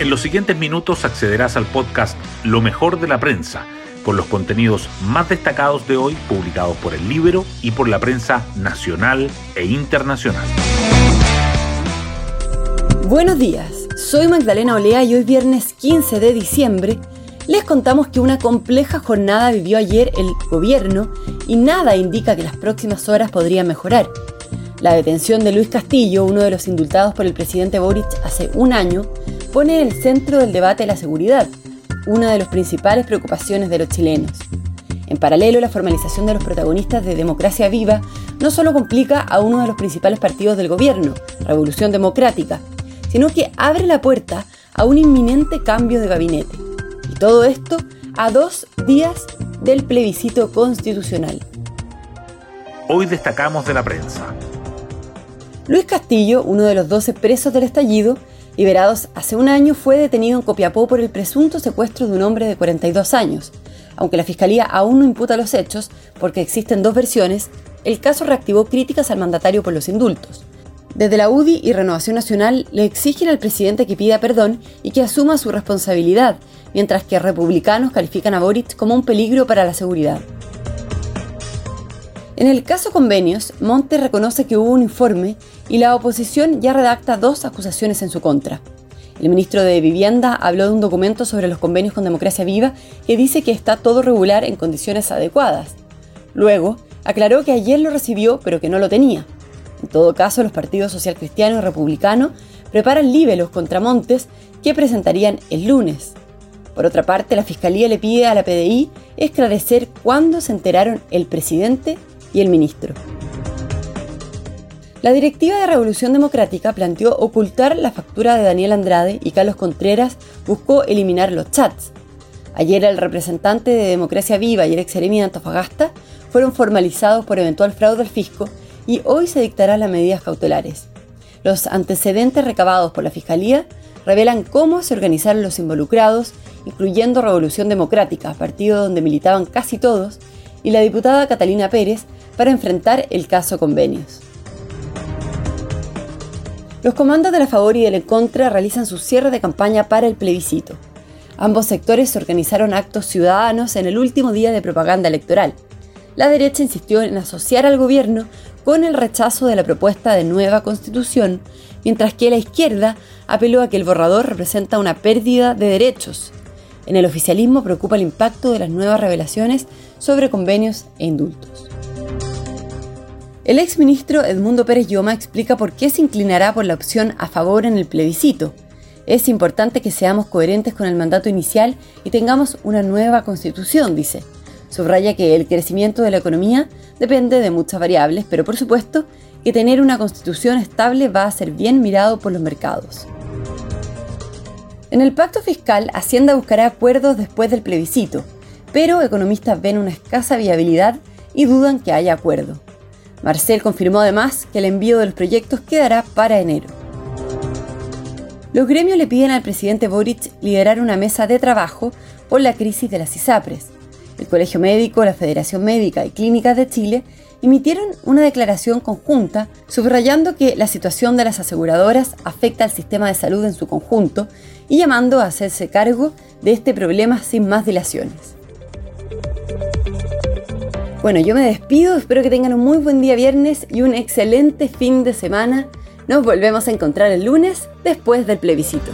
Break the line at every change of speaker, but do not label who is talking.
En los siguientes minutos accederás al podcast Lo mejor de la prensa, con los contenidos más destacados de hoy publicados por el libro y por la prensa nacional e internacional.
Buenos días, soy Magdalena Olea y hoy viernes 15 de diciembre les contamos que una compleja jornada vivió ayer el gobierno y nada indica que las próximas horas podrían mejorar. La detención de Luis Castillo, uno de los indultados por el presidente Boric hace un año, el centro del debate la seguridad, una de las principales preocupaciones de los chilenos. En paralelo, la formalización de los protagonistas de Democracia Viva no solo complica a uno de los principales partidos del gobierno, Revolución Democrática, sino que abre la puerta a un inminente cambio de gabinete. Y todo esto a dos días del plebiscito constitucional.
Hoy destacamos de la prensa.
Luis Castillo, uno de los 12 presos del estallido, liberados hace un año, fue detenido en Copiapó por el presunto secuestro de un hombre de 42 años. Aunque la Fiscalía aún no imputa los hechos, porque existen dos versiones, el caso reactivó críticas al mandatario por los indultos. Desde la UDI y Renovación Nacional le exigen al presidente que pida perdón y que asuma su responsabilidad, mientras que republicanos califican a Boric como un peligro para la seguridad. En el caso convenios, Monte reconoce que hubo un informe y la oposición ya redacta dos acusaciones en su contra. El ministro de Vivienda habló de un documento sobre los convenios con Democracia Viva que dice que está todo regular en condiciones adecuadas. Luego, aclaró que ayer lo recibió pero que no lo tenía. En todo caso, los partidos social cristiano y republicano preparan libelos contra Montes que presentarían el lunes. Por otra parte, la Fiscalía le pide a la PDI esclarecer cuándo se enteraron el presidente y el ministro. La directiva de Revolución Democrática planteó ocultar la factura de Daniel Andrade y Carlos Contreras buscó eliminar los chats. Ayer el representante de Democracia Viva y el ex de Antofagasta fueron formalizados por eventual fraude al fisco y hoy se dictarán las medidas cautelares. Los antecedentes recabados por la Fiscalía revelan cómo se organizaron los involucrados, incluyendo Revolución Democrática, partido donde militaban casi todos, y la diputada Catalina Pérez, para enfrentar el caso convenios. Los comandos de la favor y del en contra realizan su cierre de campaña para el plebiscito. Ambos sectores organizaron actos ciudadanos en el último día de propaganda electoral. La derecha insistió en asociar al gobierno con el rechazo de la propuesta de nueva constitución, mientras que la izquierda apeló a que el borrador representa una pérdida de derechos. En el oficialismo preocupa el impacto de las nuevas revelaciones sobre convenios e indultos. El exministro Edmundo Pérez Lloma explica por qué se inclinará por la opción a favor en el plebiscito. Es importante que seamos coherentes con el mandato inicial y tengamos una nueva constitución, dice. Subraya que el crecimiento de la economía depende de muchas variables, pero por supuesto que tener una constitución estable va a ser bien mirado por los mercados. En el pacto fiscal, Hacienda buscará acuerdos después del plebiscito, pero economistas ven una escasa viabilidad y dudan que haya acuerdo. Marcel confirmó además que el envío de los proyectos quedará para enero. Los gremios le piden al presidente Boric liderar una mesa de trabajo por la crisis de las ISAPRES. El Colegio Médico, la Federación Médica y Clínicas de Chile emitieron una declaración conjunta subrayando que la situación de las aseguradoras afecta al sistema de salud en su conjunto y llamando a hacerse cargo de este problema sin más dilaciones. Bueno, yo me despido, espero que tengan un muy buen día viernes y un excelente fin de semana. Nos volvemos a encontrar el lunes después del plebiscito.